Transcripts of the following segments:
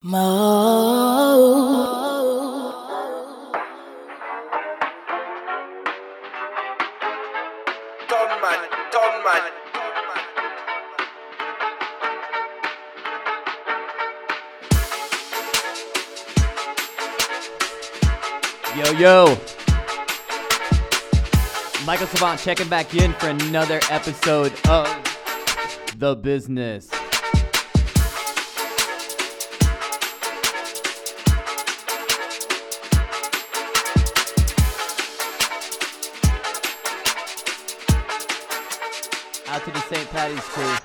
Yo, yo. Michael Savant checking back in for another episode of The Business. St. Patty's crew.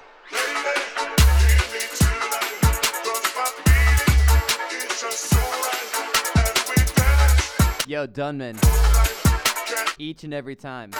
Yo, Dunman. Each and every time.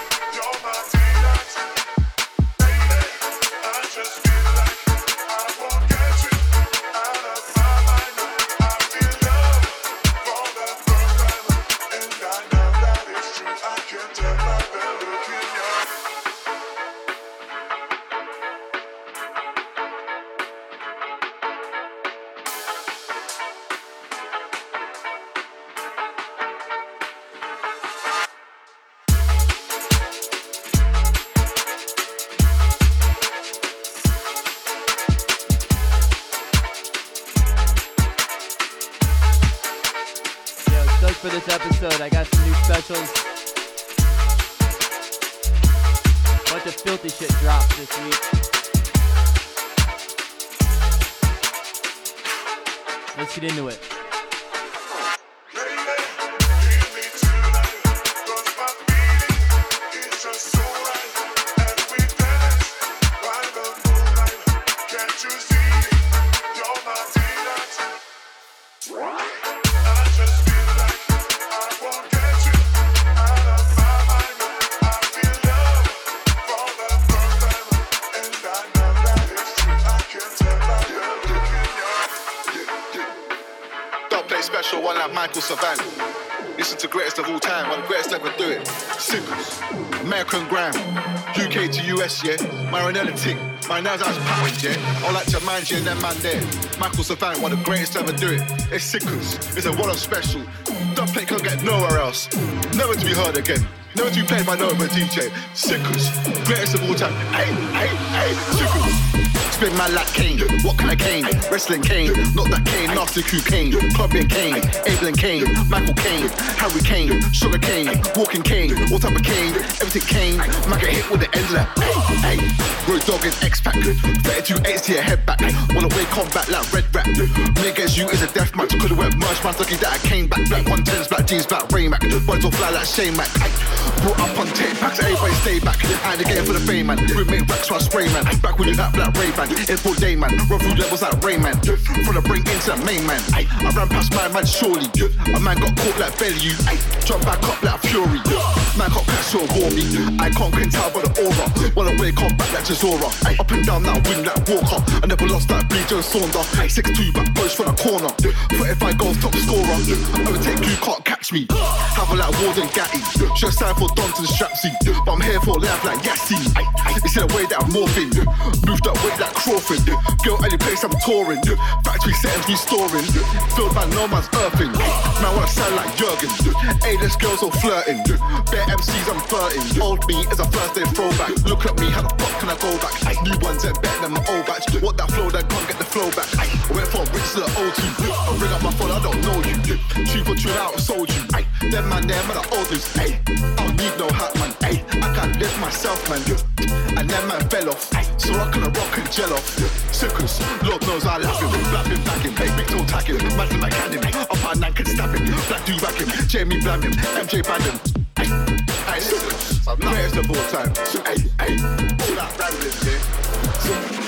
Savant. Listen to greatest of all time, one of the greatest ever do it. Singles, American Graham, UK to US, yeah. Marinella Tick, my nails out pounds, yeah. I like to mind you and that man there. Michael Savant, one of the greatest ever do it. It's Sickles, it's a one of special. Don't play can't get nowhere else. Never to be heard again. Never to be played by no other DJ. Sickles, greatest of all time. Hey, hey, hey, Sickles. Spin man like Kane, what kind of Kane? Wrestling Kane, not that Kane, nasty cocaine. Clubbing Kane, and Kane, Michael Caine, Harry Kane, Sugar Kane, Walking Kane, all type of Kane, everything Kane. Man get hit with the end of that. Hey, Road Dogg is X-Pac, 32 eights to your head back. Wanna wake combat like Red. Me against you is a death match, could've went merch, man's lucky that I came back. Black 110s, black jeans, black Rain Mac, boys all fly like Shane Mac. Brought up on tape packs, everybody stay back. I the game for the fame man, we make racks so I spray man. Back when you got black Ray Ban, in full day man, run through levels like Rain Man. From the brink into the main man. I ran past my man surely. A man got caught like you. Jump back up like Fury. Man got catch so me. I can't can tell by the aura. Wanna wake up back like Jazora. Up and down that wing like Walker. I never lost that bleed Joe Saunder. 6-2 back push from the corner. 45 goals top scorer. Overtake you can't catch me. Have a like Warden Gatty. Should sign for Donton Strapsy. But I'm here for life like Yassi. It's in a way that I'm morphing. Move that weight like Crawford. Girl, any place I'm touring. Factory settings restoring. Filled by no man's earthing. Man, wanna sound like Jurgen. A-list girls all flirting. Bare MCs I'm flirting. Old me is a first day throwback. Look at me, how the fuck can I go back? New ones are better than my old batch. What that flow, then can't get the flow back. I went from rich to the old two. I ring up my phone, I don't know you. True for true, out sold you. Them man, them man, the oldest. I don't need no hat, man. Ay, I can live myself, man. And then man fell off. So I can rock and gel off. Sickles, Lord knows I love him. Blapping, backing, hey, big toe tagging. Madden like cannon. Up and nank and stabbing. Black do rack him. Jamie blam him. MJ ban him. Ay, ay, I'm greatest of all time. Ay, ay, all that rambling.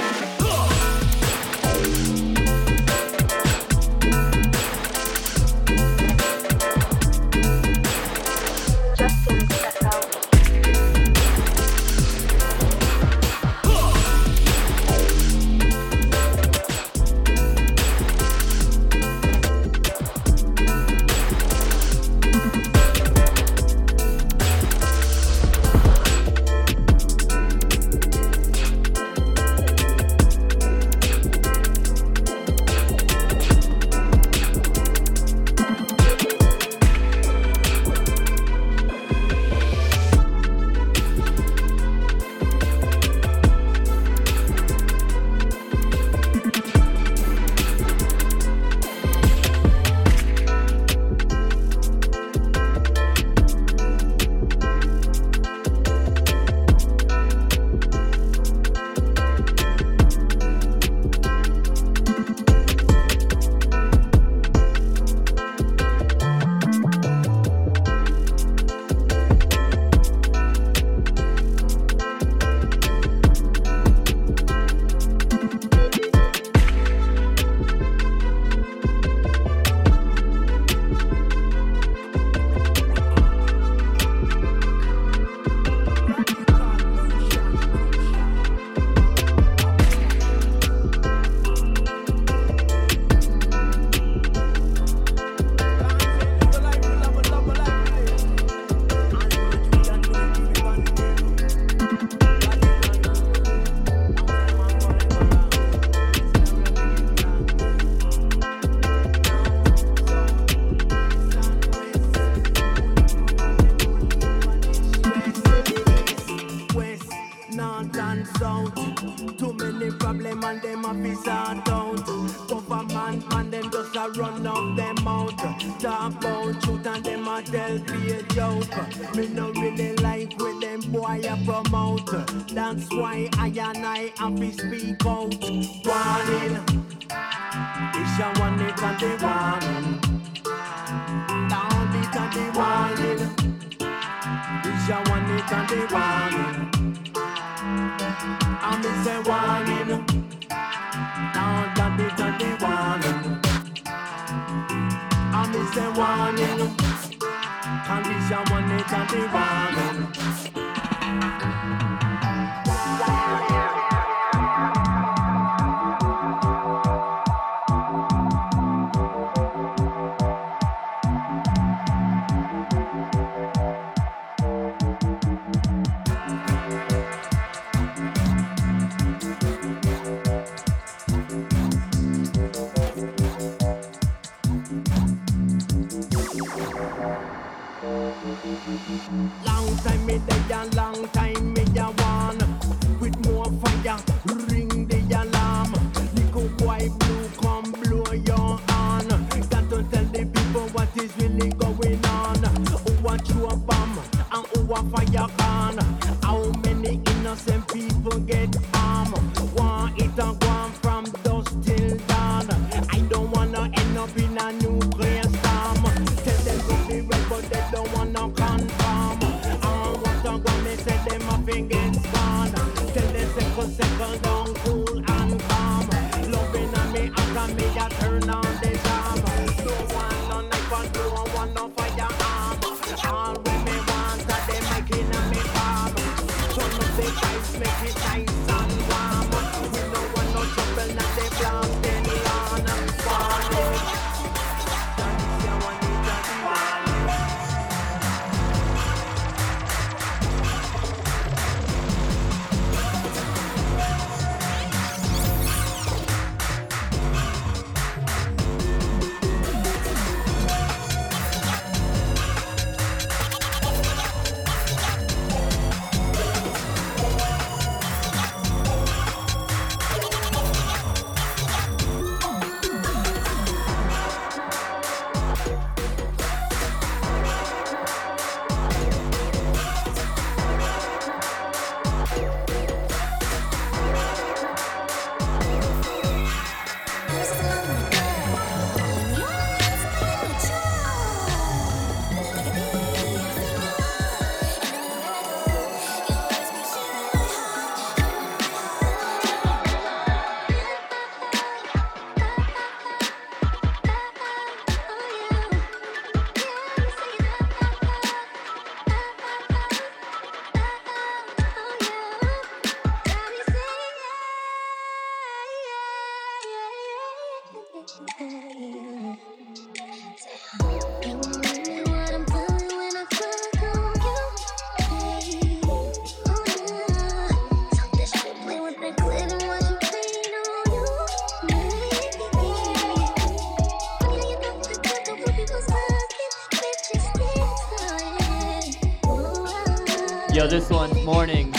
morning.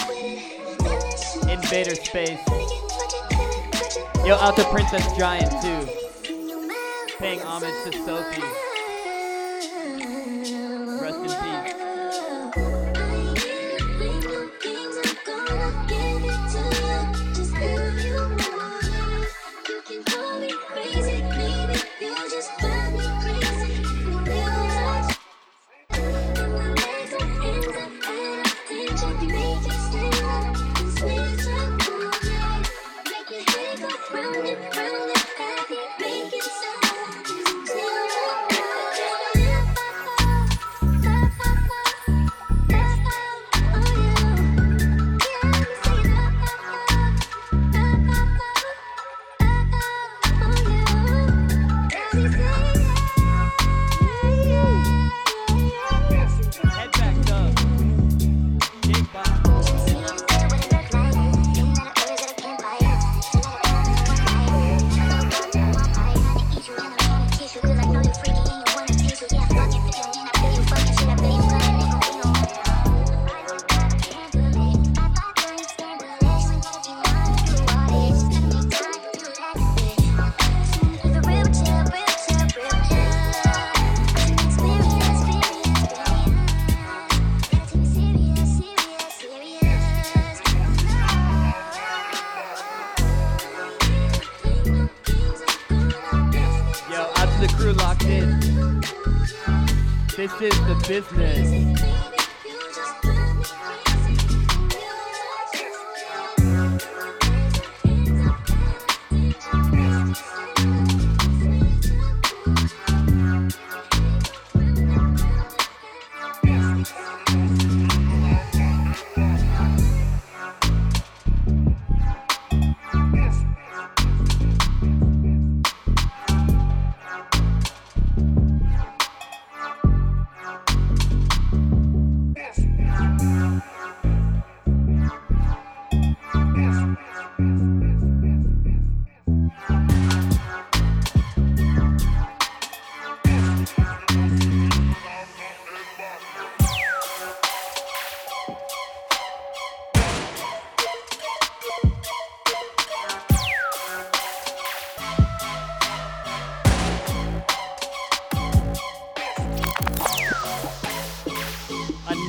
Invader space. Yo, out to Princess Giant too. Paying homage to Sophie.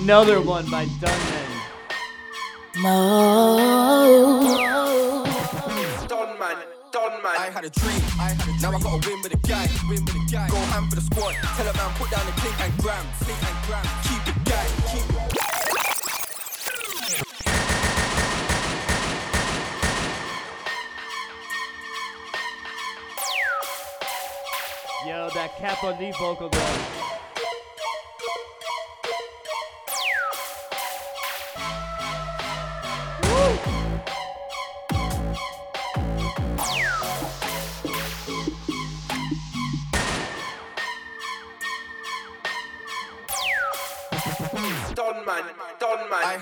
another one by Dunman. Mo. Don Man. I had a dream. I had a dream. Now I gotta win with a guy. Win with a guy. Go ham for the squad. Tell a man put down the clink and gram. Clink and gram. Keep it guy. Keep. Yo, that cap on these vocal though.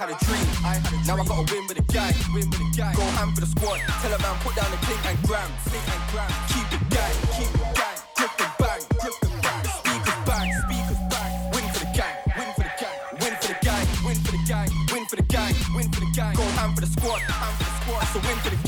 had a dream. I had a dream. Now I gotta win with a gang. Win with a gang. Go ham for the squad. Tell a man put down the clink and gram. Clink and gram. Keep the gang. Keep it gang. Grip the bang. Grip the bang. Speakers bang. Speakers bang. Win for the gang. Win for the gang. Win for the gang. Win for the gang. Win for the gang. Win for the gang. Go ham for the squad. Ham for the squad. That's a win for the gang.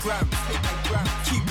grams. Keep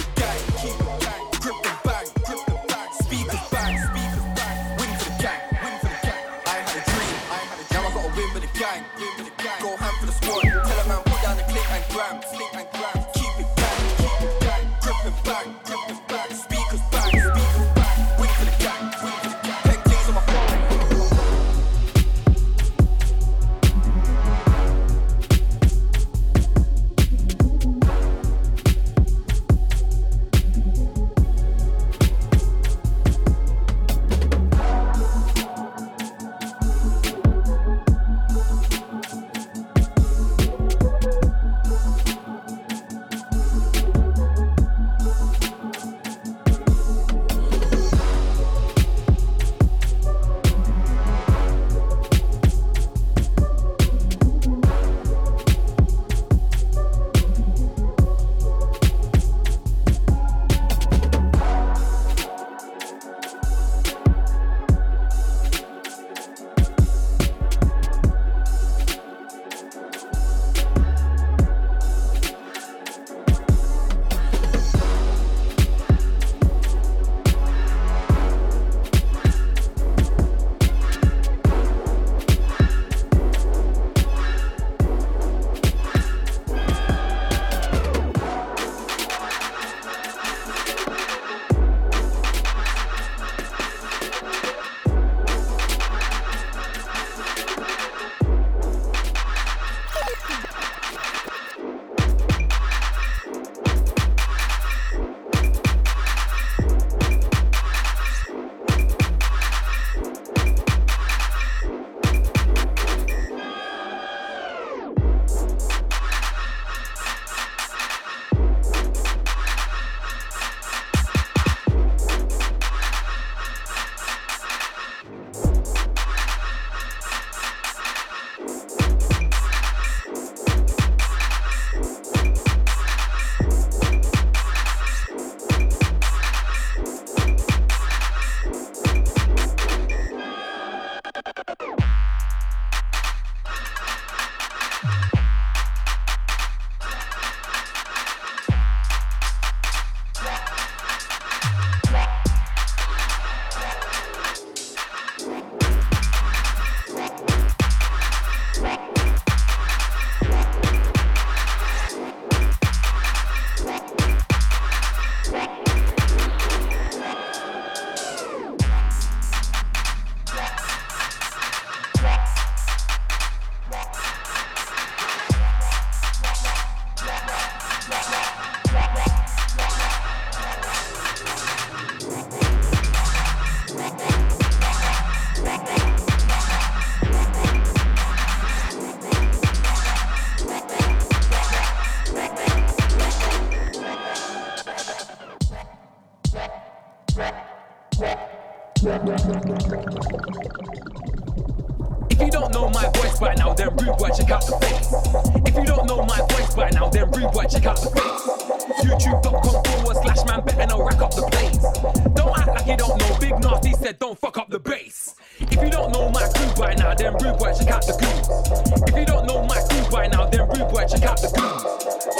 boy, check out the goons.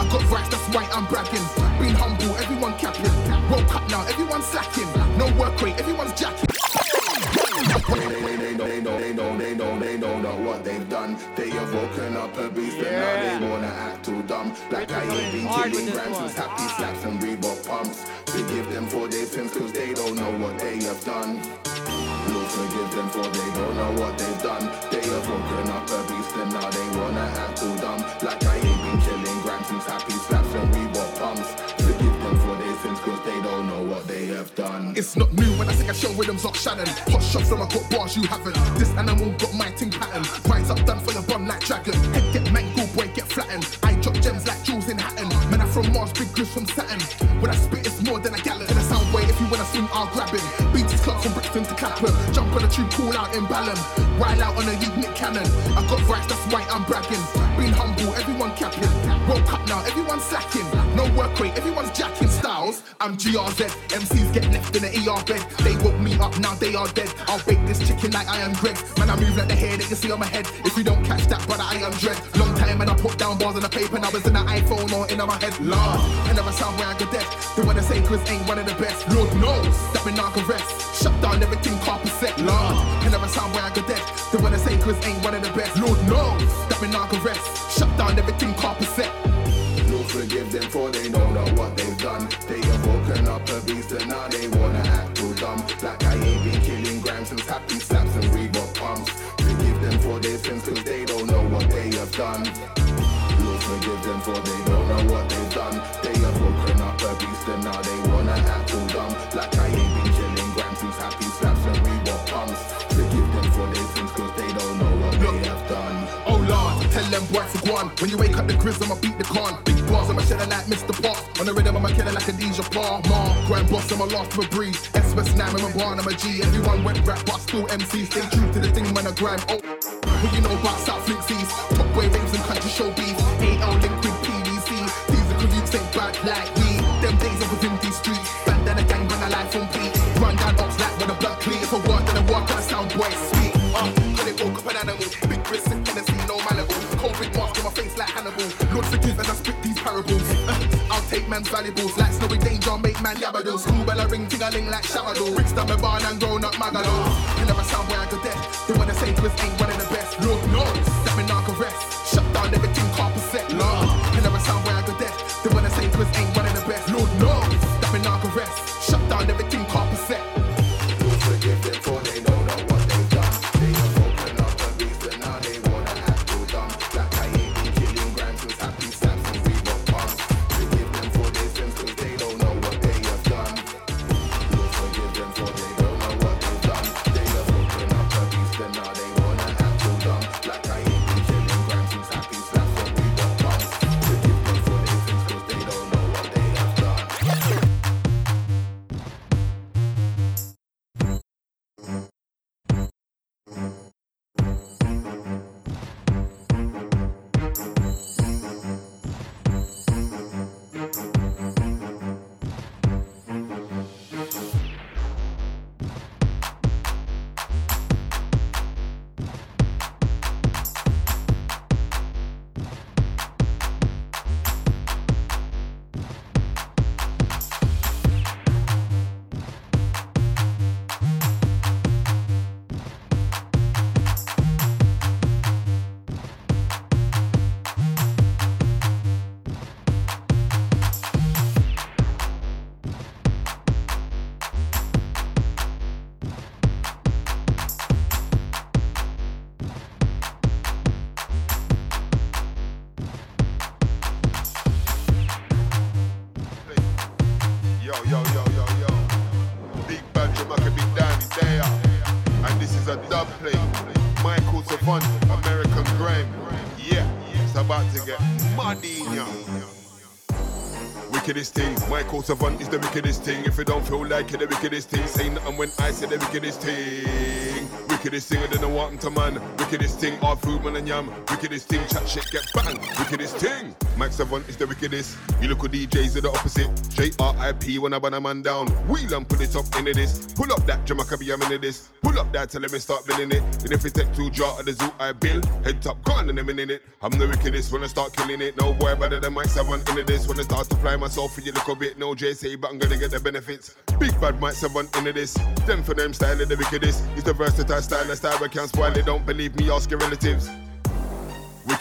I got rights, that's why I'm bragging. Being humble, everyone capping. Woke up now, everyone's slacking. No work rate, everyone's jacking. They, they, they, know, they know, they know, they know, they don't what they've done. They have woken up a beast and now they wanna act all dumb. Like I ain't been killing this grams one. since happy slaps and Reebok pumps. Forgive them for their sins cause they don't know what they have done. Lord forgive them for they don't know what they've done. They have woken up a beast and now they wanna act all dumb. Like I ain't been killing grams since happy slaps and Reebok pumps. To forgive them for their sins cause they don't know what they have done. It's not new when I sing a show rhythms off Shannon. Hot shots from I got bars you haven't. This animal got my ting pattern. Rise up, done for your bum like dragon. Head get mangled, boy get flattened. I drop gems like jewels in Hatton. Man, I'm from Mars, big grist from Saturn. When I spit, out in Ballon. Wild out on a Nick cannon. I got rights, that's why I'm bragging. Being humble, everyone capping. Woke up now, everyone's slacking. No work rate, everyone's jacking styles. I'm GRZ. MCs get left in the ER bed. They woke me up, now they are dead. I'll bake this chicken like I am Greg. Man, I move like the hair that you see on my head. If you don't catch that, brother, I am dread. Long time and I put down bars on the paper and I was in the iPhone or in my head. Lord, I never sound where I go dead. They wanna say Chris ain't one of the best. Lord knows that me not rest. Shut down everything carpet set. Lord, I never sound where I go dead. They wanna say Chris ain't one of the best. Lord knows that me not rest. Shut down everything carpet set. Lord forgive them for they know what they've done. They have woken up a beast and now they wanna act all dumb. Like I ain't been killing grams since happy slaps and we Reebok pumps. Forgive them for their sins cause they don't know what they have done. Lord forgive them for they don't know what they've done. They have woken up a beast and When you wake up the grizz, I'ma beat the con. Big bars, I'ma shed like Mr. Pop. On the rhythm, I'ma kill it like a DJ Bar. Ma, grand boss, I'm a last of a breeze. S West 9, I'm a bar, I'm a G. Everyone went rap, but still MC. Stay true to the thing, man, I grind. Oh, what you know about South Flintsies? Top boy raves and country show beef. Man's valuables like snowy danger, make man yabado. School bell a ring, ting a ling like shabado. Bricks down my barn and grown up magalo. You never sound where I go dead. They wanna say ain't one of the best. Lord knows Michael Savant is the wickedest thing. If you don't feel like it, the wickedest thing. Say nothing when I say the wickedest thing. Wickedest thing, I don't know what to man. Wickedest thing, all food, man, and yam. Wickedest thing, chat shit, get bang. Wickedest thing, Mike Savant is the wickedest. You look at DJs are the opposite. J-R-I-P when I ban a man down. Wheel and put it up into this. Pull up that Jamaica be a minute this. Pull up that, tell him me start building it. And if it take two jar of the zoo, I bill. Head top, gone in a. It. I'm the wickedest when I start killing it. No boy better than Mike Savant into this. When I start to fly myself for you little bit. No JC, but I'm gonna get the benefits. Big bad Mike Savant into this. Them for them style of the wickedest. It's the versatile style, a style we can't spoil it. Don't believe me, ask your relatives.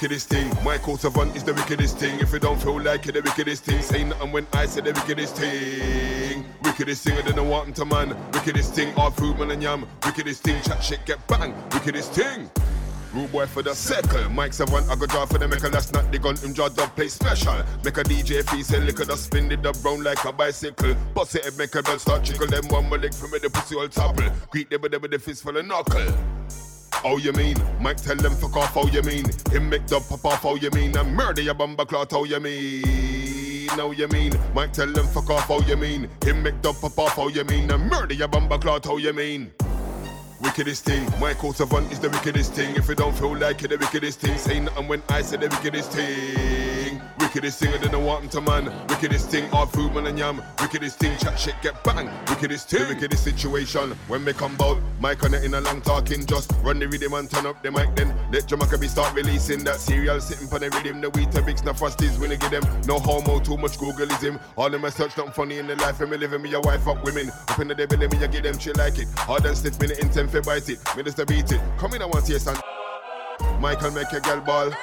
Wickedest thing, Michael Savant is the wickedest thing. If you don't feel like it, the wickedest thing. Say nothing when I say the wickedest thing. Wickedest thing, I don't know what I'm to man. Wickedest thing, all food, man, and yam. Wickedest thing, chat shit, get bang. Wickedest thing. Rude boy for the circle. Mike Savant, I go draw for the make a last night. They gun him draw dub play special. Make a DJ fee say liquor, the spin it up round like a bicycle. Bust it, make a blood start trickle. Them one more leg for me, the pussy all topple. Greet them with the fist full of knuckle. Oh, you mean? Mike tell them fuck off, oh, you mean? Him make the pop off, oh, you mean? And murder your bumper clot, oh, you mean? Oh, you mean? Mike tell them fuck off, oh, you mean? Him make the pop off, oh, you mean? And murder your bumper clot, oh, you mean? Wickedest thing, Michael Savant is the wickedest thing. If you don't feel like it, the wickedest thing. Say nothing when I say the wickedest thing. Wickedest thing, I don't know what I'm to man. Wickedest thing, all food, man, and yam. Wickedest thing, chat shit, get bang. Wickedest thing, the wickedest situation. When me come bout, mic on it in a long talking, just run the rhythm and turn up the mic then. Let Jamaica be start releasing that cereal, sitting on the rhythm. The wheat, big no frosties, when they get them. No homo, too much Googleism. All them I search, nothing funny in the life, and me living me a wife up women. Up in the let me, I get them, she like it. Hard and stiff, minute in 10 fi bite it. Minister beat it. Come in, I want to hear son. Michael make your girl ball.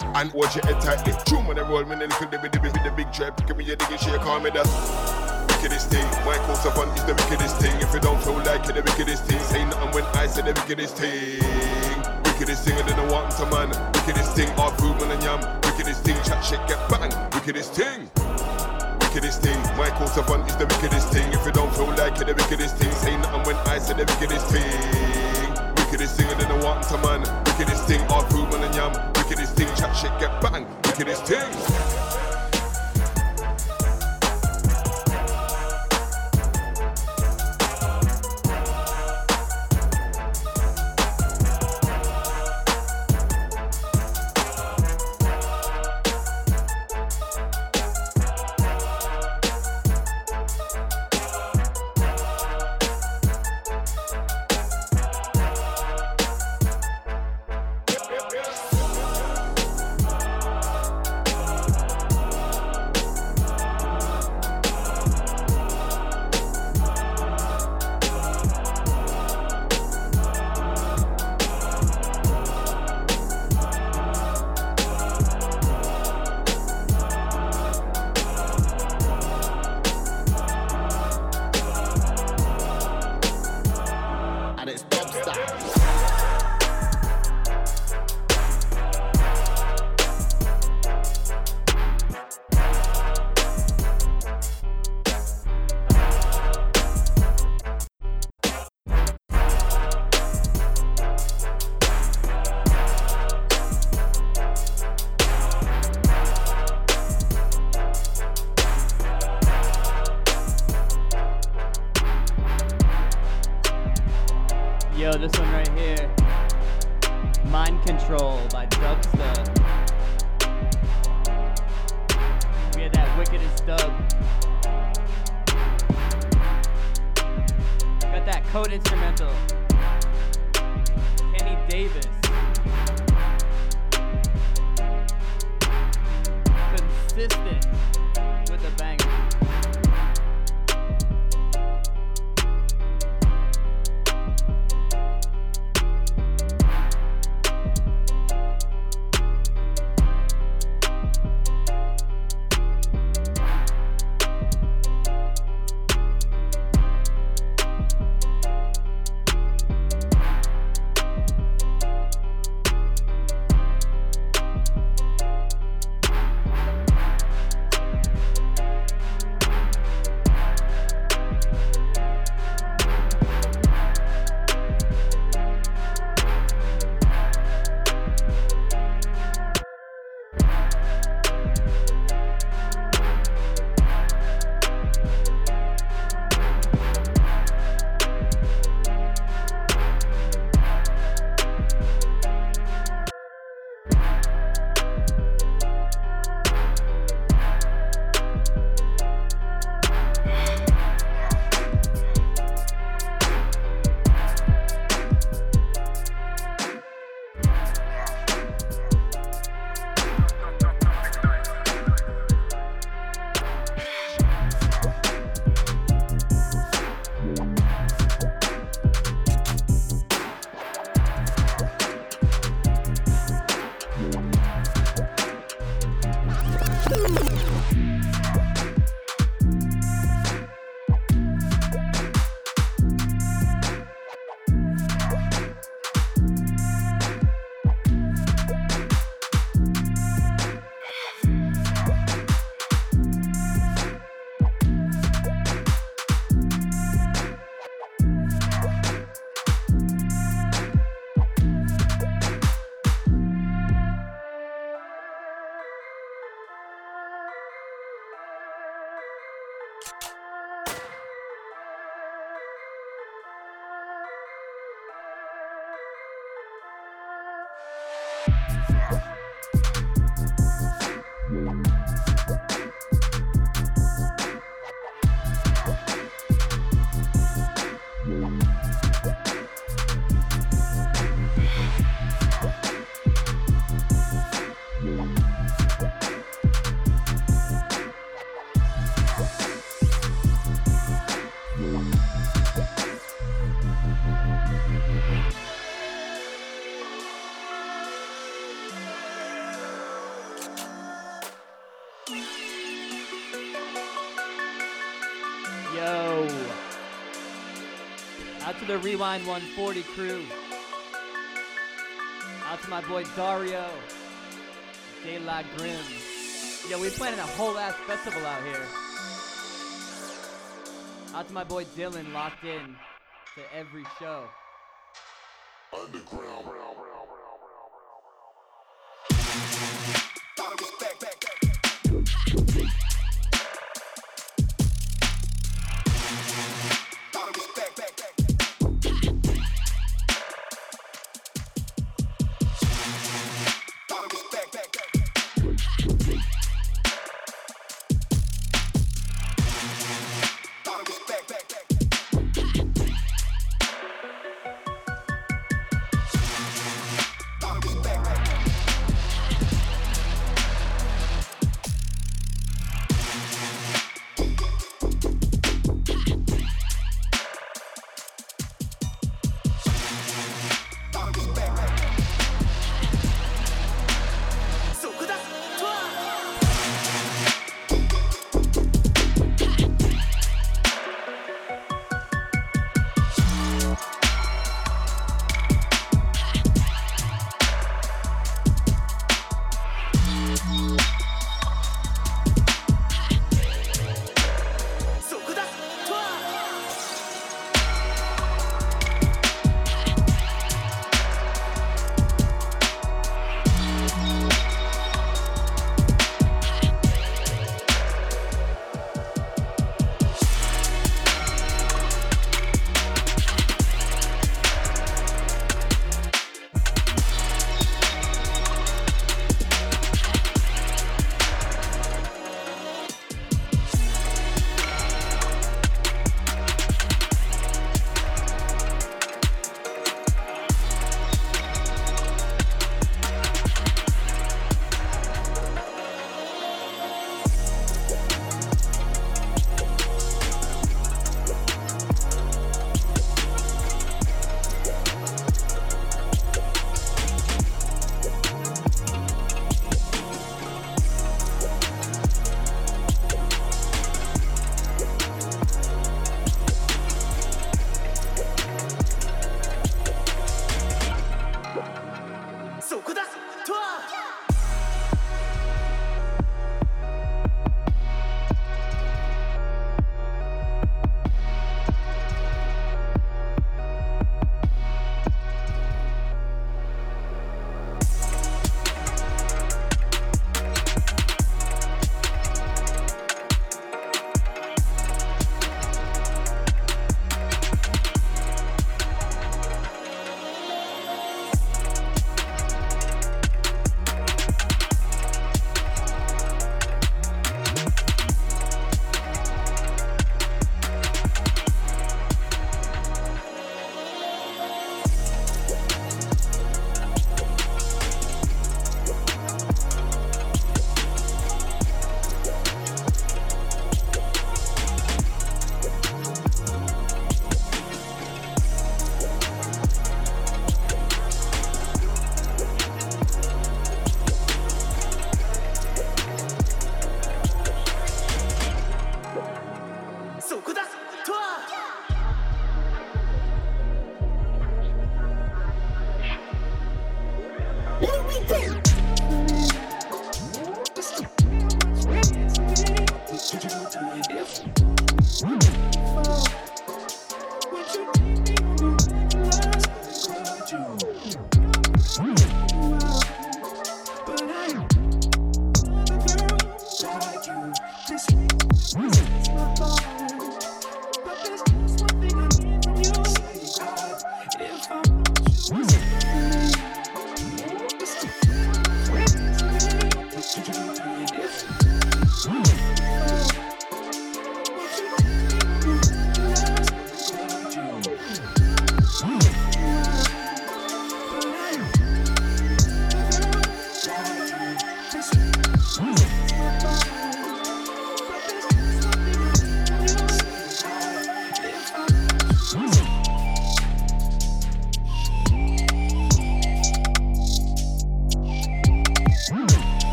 And watch your head tightly. True when I roll me, then could be the big, the big trap. Give me your diggy shake, call me that. Wickedest thing, Michael Savant is the wickedest thing. If you don't feel like it, the wickedest thing. Say nothing when I say the wickedest thing. Wickedest thing, I don't know to man. Wickedest thing, all food, man, and yam. Wickedest thing, chat shit, get bang. Wickedest thing. Wickedest thing, Michael Savant is the wickedest thing. If you don't feel like it, the wickedest thing. Say nothing when I say the wickedest thing. Wickedest thing, I don't know to man. Wickedest thing, all food, man, and yam. Thing, chat shit, get bang. Wickedest thing. and Rewind 140 crew. Out to my boy Dario. De La Grim. Yo, we planning a whole ass festival out here. Out to my boy Dylan, locked in to every show. I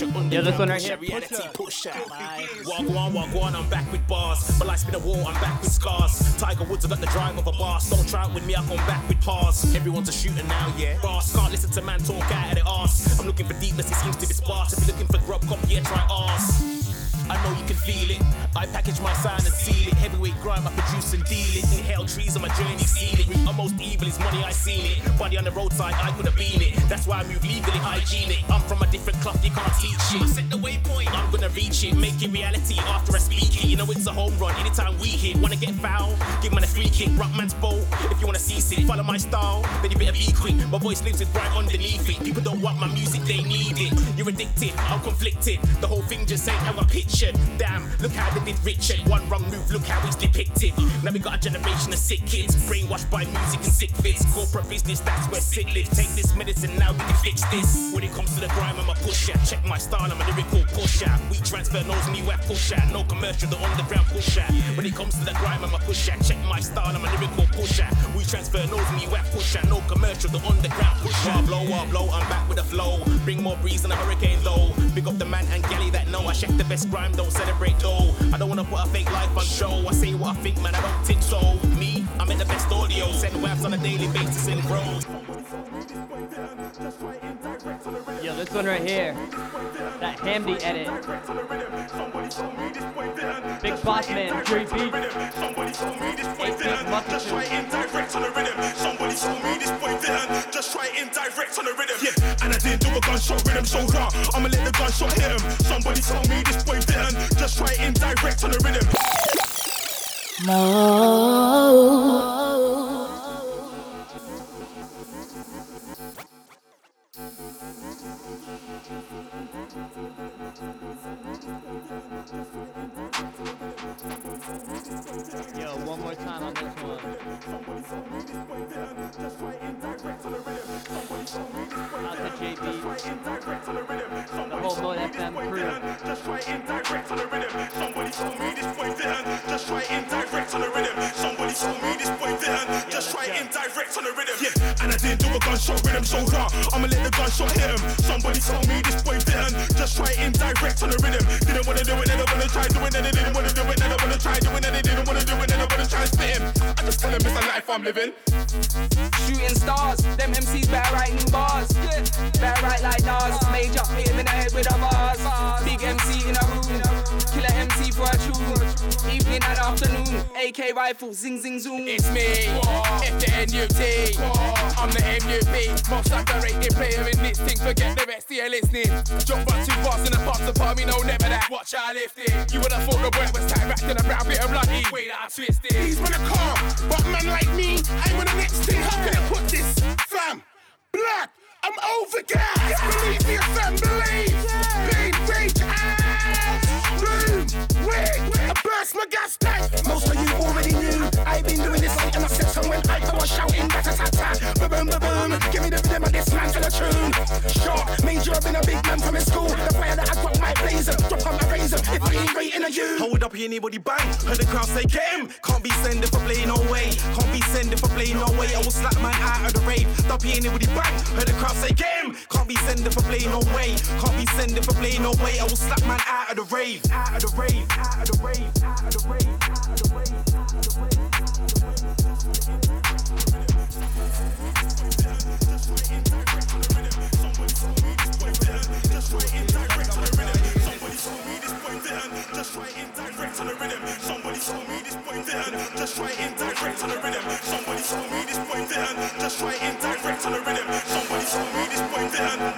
Yeah, this one right here, pusher. Walk on, walk on, I'm back with bars. My life's been a war, I'm back with scars. Tiger Woods, I got the drive of a boss. Don't try it with me, I come back with pause. Everyone's a shooter now, yeah. Boss, can't listen to man talk out of the arse. I'm looking for deepness, it seems to be sparse. If you're looking for grub, come here, try arse. I know you can feel it. I package my sign and seal it. Heavyweight grind, I produce and deal it. Inhale trees on my journey, seal it. Almost evil is money, I seen it. Body on the roadside, I could have been it. That's why I move legally hygienic. I'm from a different cloth, you can't teach it. I set the waypoint, I'm gonna reach it. Make it reality after I speak it. You know it's a home run anytime we hit. Wanna get foul? Give man a free kick. Rock man's boat. If you wanna cease it, follow my style. Then you better be quick. My voice lives with right underneath it. People don't want my music, they need it. You're addicted, I'm conflicted. The whole thing just ain't how I Damn, look how they did Richard. One wrong move, look how he's depicted. Now we got a generation of sick kids, brainwashed by music and sick fits. Corporate business, that's where sick lives. Take this medicine now, we can fix this. When it comes to the grime, I'm a pusher. Check my style, I'm a lyrical pusher. We transfer knows me, we're pusher. No commercial, the underground pusher. When it comes to the grime, I'm a pusher. Check my style, I'm a lyrical pusher. We transfer knows me, we're pusher. No commercial, the underground pusher. Blow, blow, I'm back with a flow. Bring more breeze than a hurricane though. Big up the man and galley that know I check the best grime, don't celebrate though. I don't wanna put a fake life on show. I say what I think, man, I don't think so. Me, I'm in the best audio. Send waves on a daily basis in bros. Yo, this one right here. That Hamdi edit. Big boss man, Dre Beat. Eight big muscle suit. Somebody told me this boy didn't just try it indirect on the rhythm. Yeah, and I didn't do a gunshot rhythm so raw. I'ma let the gunshot hit him. Somebody told me this boy didn't just try it indirect on the rhythm. Yo, try it indirect on the rhythm. Somebody told me this boy didn't just try it indirect on the rhythm. Somebody told me this boy didn't just try it indirect on the rhythm. Yeah, and I didn't do a gunshot rhythm so raw. I'ma let the gunshot hit him. Somebody told me this boy didn't just try it indirect on the rhythm. Didn't wanna do it, then wanna try doing it, and didn't wanna do it, then wanna try doing it, and didn't wanna do it, then wanna try spit. I just tell him it's a life I'm living. Shooting stars, them MCs better write new bars. Better write like Nas, major, hit him in the head with a bars. Big MC in a room, killer MC for a tune. Evening and afternoon, AK rifle, zing zing zoom. It's me, F the NUT. I'm the MUP, most underrated player in this thing. Forget the rest of you listening. Jump run too fast in the box apart, me no never that. Watch how I lift it. You would have thought the work was tight wrapped in a brown bit of bloody. Wait, I twist it. These men are calm, but man like me, I'm on the next thing. How can I put this? Fam, black, I'm over gas. Believe me, fam, believe. Pain, rage, and boom. Wait, I burst my gas tank. Most of you already knew. I've been doing this I said so when I on shouting, that's a tat tat. Boom, boom, boom. Give me the rhythm of this man to the tune. Short, major, I've been a big man from in school. The fire that I got my blazer, drop on my razor. If I ain't waiting on you. Hold up, here, anybody bang. Heard the crowd say, get him. Can't be sending for play, no way. Can't be sending for play, no way. I will slap my out of the rave. Stop anybody bang. Heard the crowd say, get him. Can't be sending for play, no way. Can't be sending for play, no way. I will slap man out of the rave. Out of the rave. Out of the rave. Out of the rave. Out of the rave. Just try indirect on the rhythm. Somebody told me this boy didn't. Just try indirect on the rhythm. Somebody told me this boy didn't. Just try indirect on the rhythm. Somebody told me this boy didn't.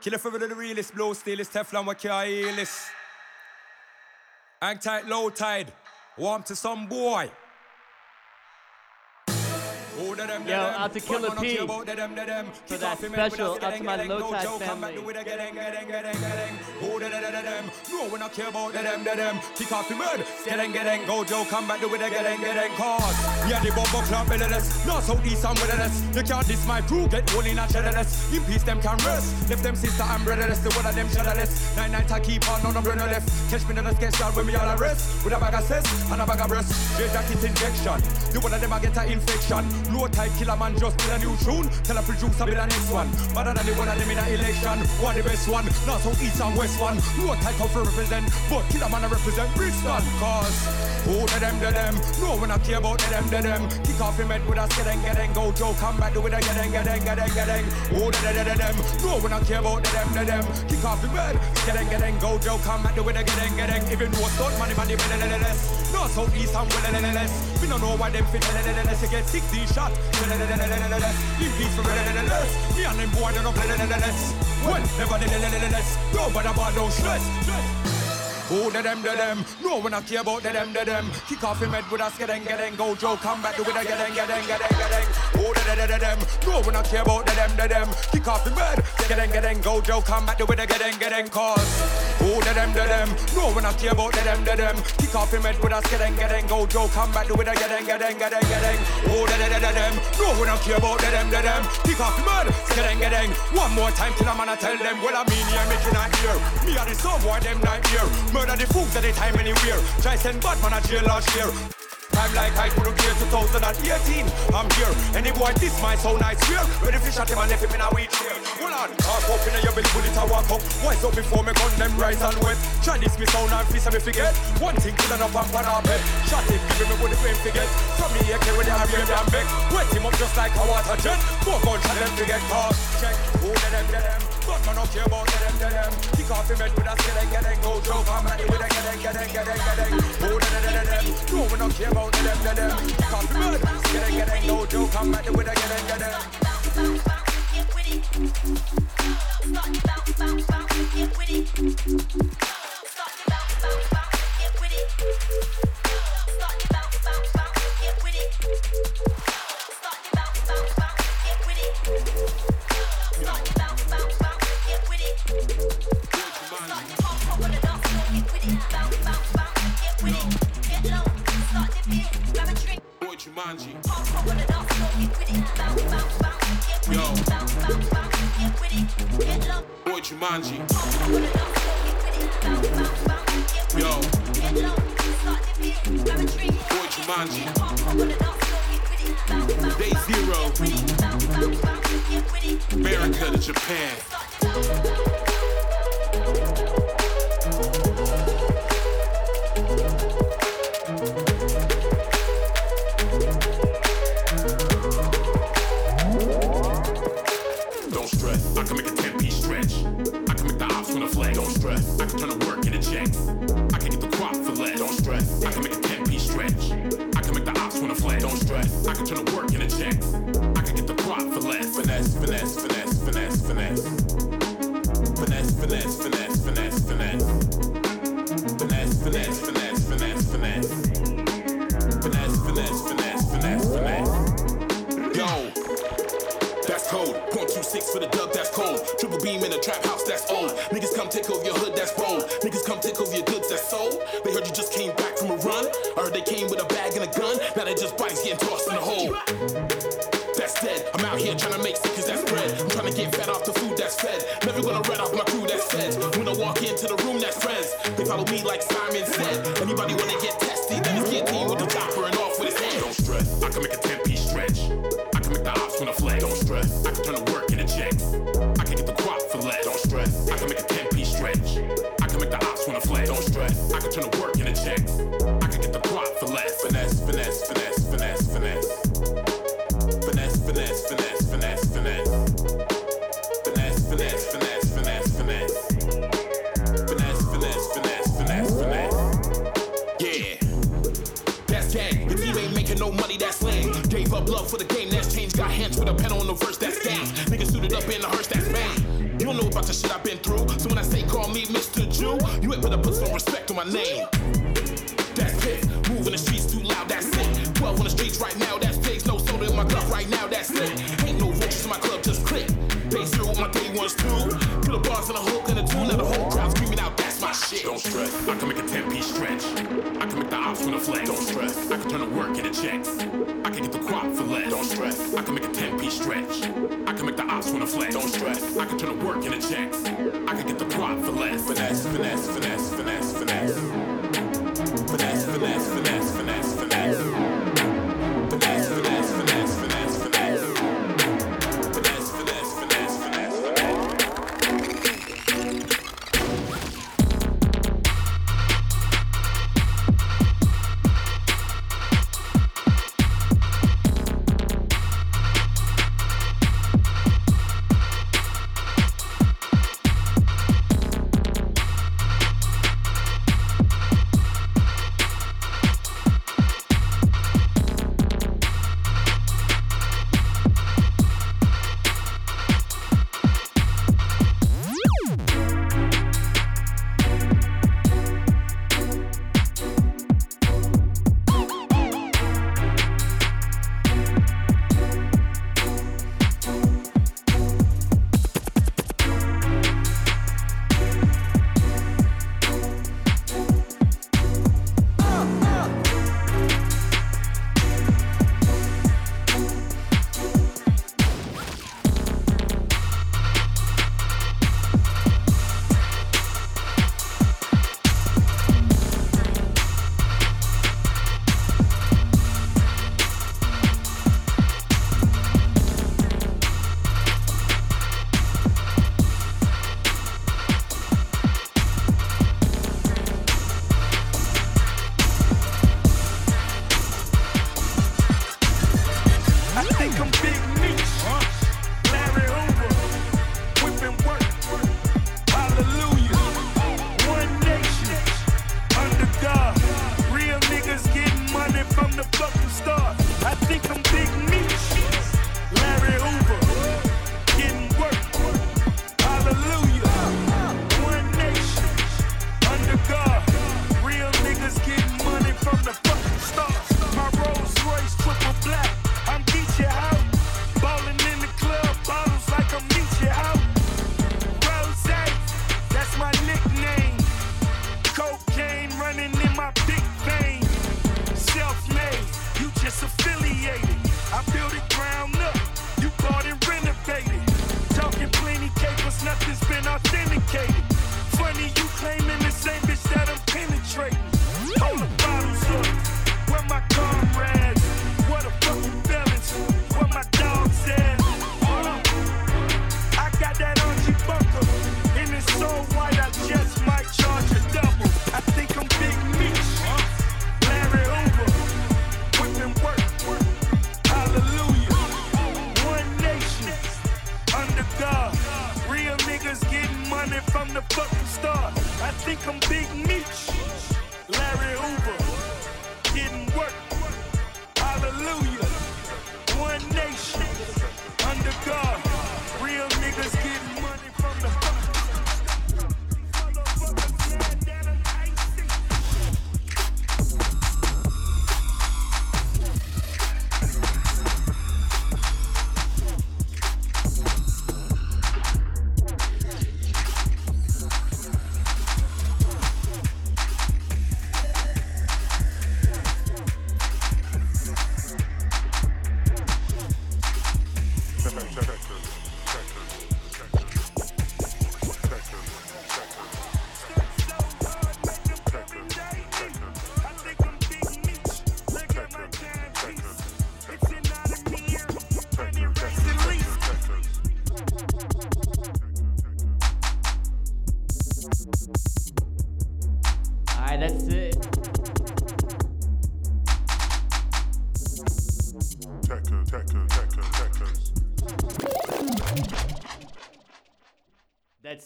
Killer forever the realest, blow still is Teflon, what can I this? Hang tight, low tide, warm to some boy. Yo, out to Killer What P. care about da dem, da dem? For that off him head with a special, out to my low no tide joke, come back, family. No No, we not care about the them, the them. Kick off the bird. Getting, getting, go Joe, come back, do it again, getting, getting, cause. Yeah, the bombo club, belliness. North, south, east, and wilderness. You can't diss my crew, get one in a cheddarless. In peace, them can rest. Left them sister and brotherless, the one of them shadowless. Nine nights I keep on, on the burner left. Catch me in the sketch yard when me all arrest. With a bag of cess and a bag of breast. Straight jacket injection. The one of them I get a infection. Low type killer man just build a new tune. Tell a producer be the next one. Better than the one of them in a election. One the best one. North, south, east, and west one. Low type come for represent. But killer man I represent Brixton. Cause who the them, the them. No one I care about the them, the them. Kick off your head with a skedeng, gedeng. Go Joe, come back do it again, gedeng, gedeng, gedeng. Who the the the the them. No one I care about the them, the them. Kick off your bed. Skedeng, gedeng. Go Joe, come back do it again, gedeng. Even though stone money, money, money, less. North, south, east, and well, less. We don't know why them fit, less. You get 16 shot. In peace for less. Me and them boy, don't play, less. Well, never, less. Nobody about no stress. Who the them, the them? No one I care about the them, the them. Kick off him head with a skedeng, gedeng. Go Joe, come back do it again, gedeng, gedeng, gedeng. Who the the the them? No one I care about the them, the them. Kick off him head, gedeng, gedeng. Go Joe, come back do it again, gedeng, cause. Who the them, the them? No one I care about the them, the them. Kick off him head with a skedeng, gedeng. Go Joe, come back do it again, gedeng, gedeng, gedeng. Who the the the the them? No one I care about the them, the them. Kick off him head, skedeng, gedeng. One more time till I'm gonna tell them. Well, I mean, you're making a ear. Me and the some boy, them not here. Murder the fools time anywhere. Try send Batman a jail last year. Time like I couldn't clear 2018. I'm here. Any boy this my sound I swear. Ready fish at him and left him in a wheat chair. Hold on. Half up in your belly, bullet I walk up. Wise up before me gun them rise and wet. This me sound and and me forget. One thing kill enough and pan up head. Shot it, give me with the brain forget. From me AK with the Harrier damn back. Wet him up just like a water jet. Four gun shot them forget cause. Check. Who let them, let them. But man don't care about them, them, them. Kick off with a skeleng, gedeng. Go Joe, come ready with a gedeng, gedeng, gedeng, gedeng. Who the the the them? No one don't care about them, them, them. Kick off the bed, skeleng, gedeng. Go Joe, come ready with a gedeng, gedeng. Boy Jumanji. Yo. Boy Jumanji. Yo. Boy Jumanji. Day zero. America to Japan. Checks. I can get the crop for less. Don't stress. I can make a 10 piece stretch. I can make the ops wanna flag. Don't stress. I can turn the work into checks. I can get the crop for less. Finesse, finesse, finesse, finesse, finesse. Finesse, finesse, finesse, finesse, finesse. Finesse, finesse, finesse, finesse, finesse. Finesse, finesse, finesse, finesse, finesse. Yeah. That's gang. Your team ain't making no money, that's lame. Gave up love for the game, that's change. Got hands with a pen on the verse, about the shit I've been through. So when I say call me Mr. Jew, you ain't better put some respect on my name. That's it. Moving the streets too loud, that's it. 12 on the streets right now, that's pigs. No soda in my cup right now, that's it. Ain't no vultures in my club, just click. Day zero, my day one's two. the bars in a hook and a two. let the whole crowd screaming out, that's my shit. Don't stress. I can make a 10 piece stretch. I can make the ops when a flex. Don't stress. I can turn the work into checks. I can get the crop for less. Don't stress. I can make a 10 piece stretch ounce when I flex. Don't stress. I can turn the work into checks. I can get the prop for less. Finesse, finesse, finesse, finesse, finesse. Finesse, finesse, finesse, finesse, finesse.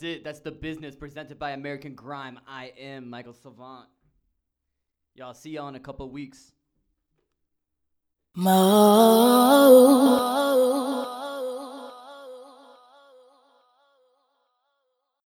it. That's the business presented by American Grime. I am Michael Savant. Y'all see y'all in a couple weeks.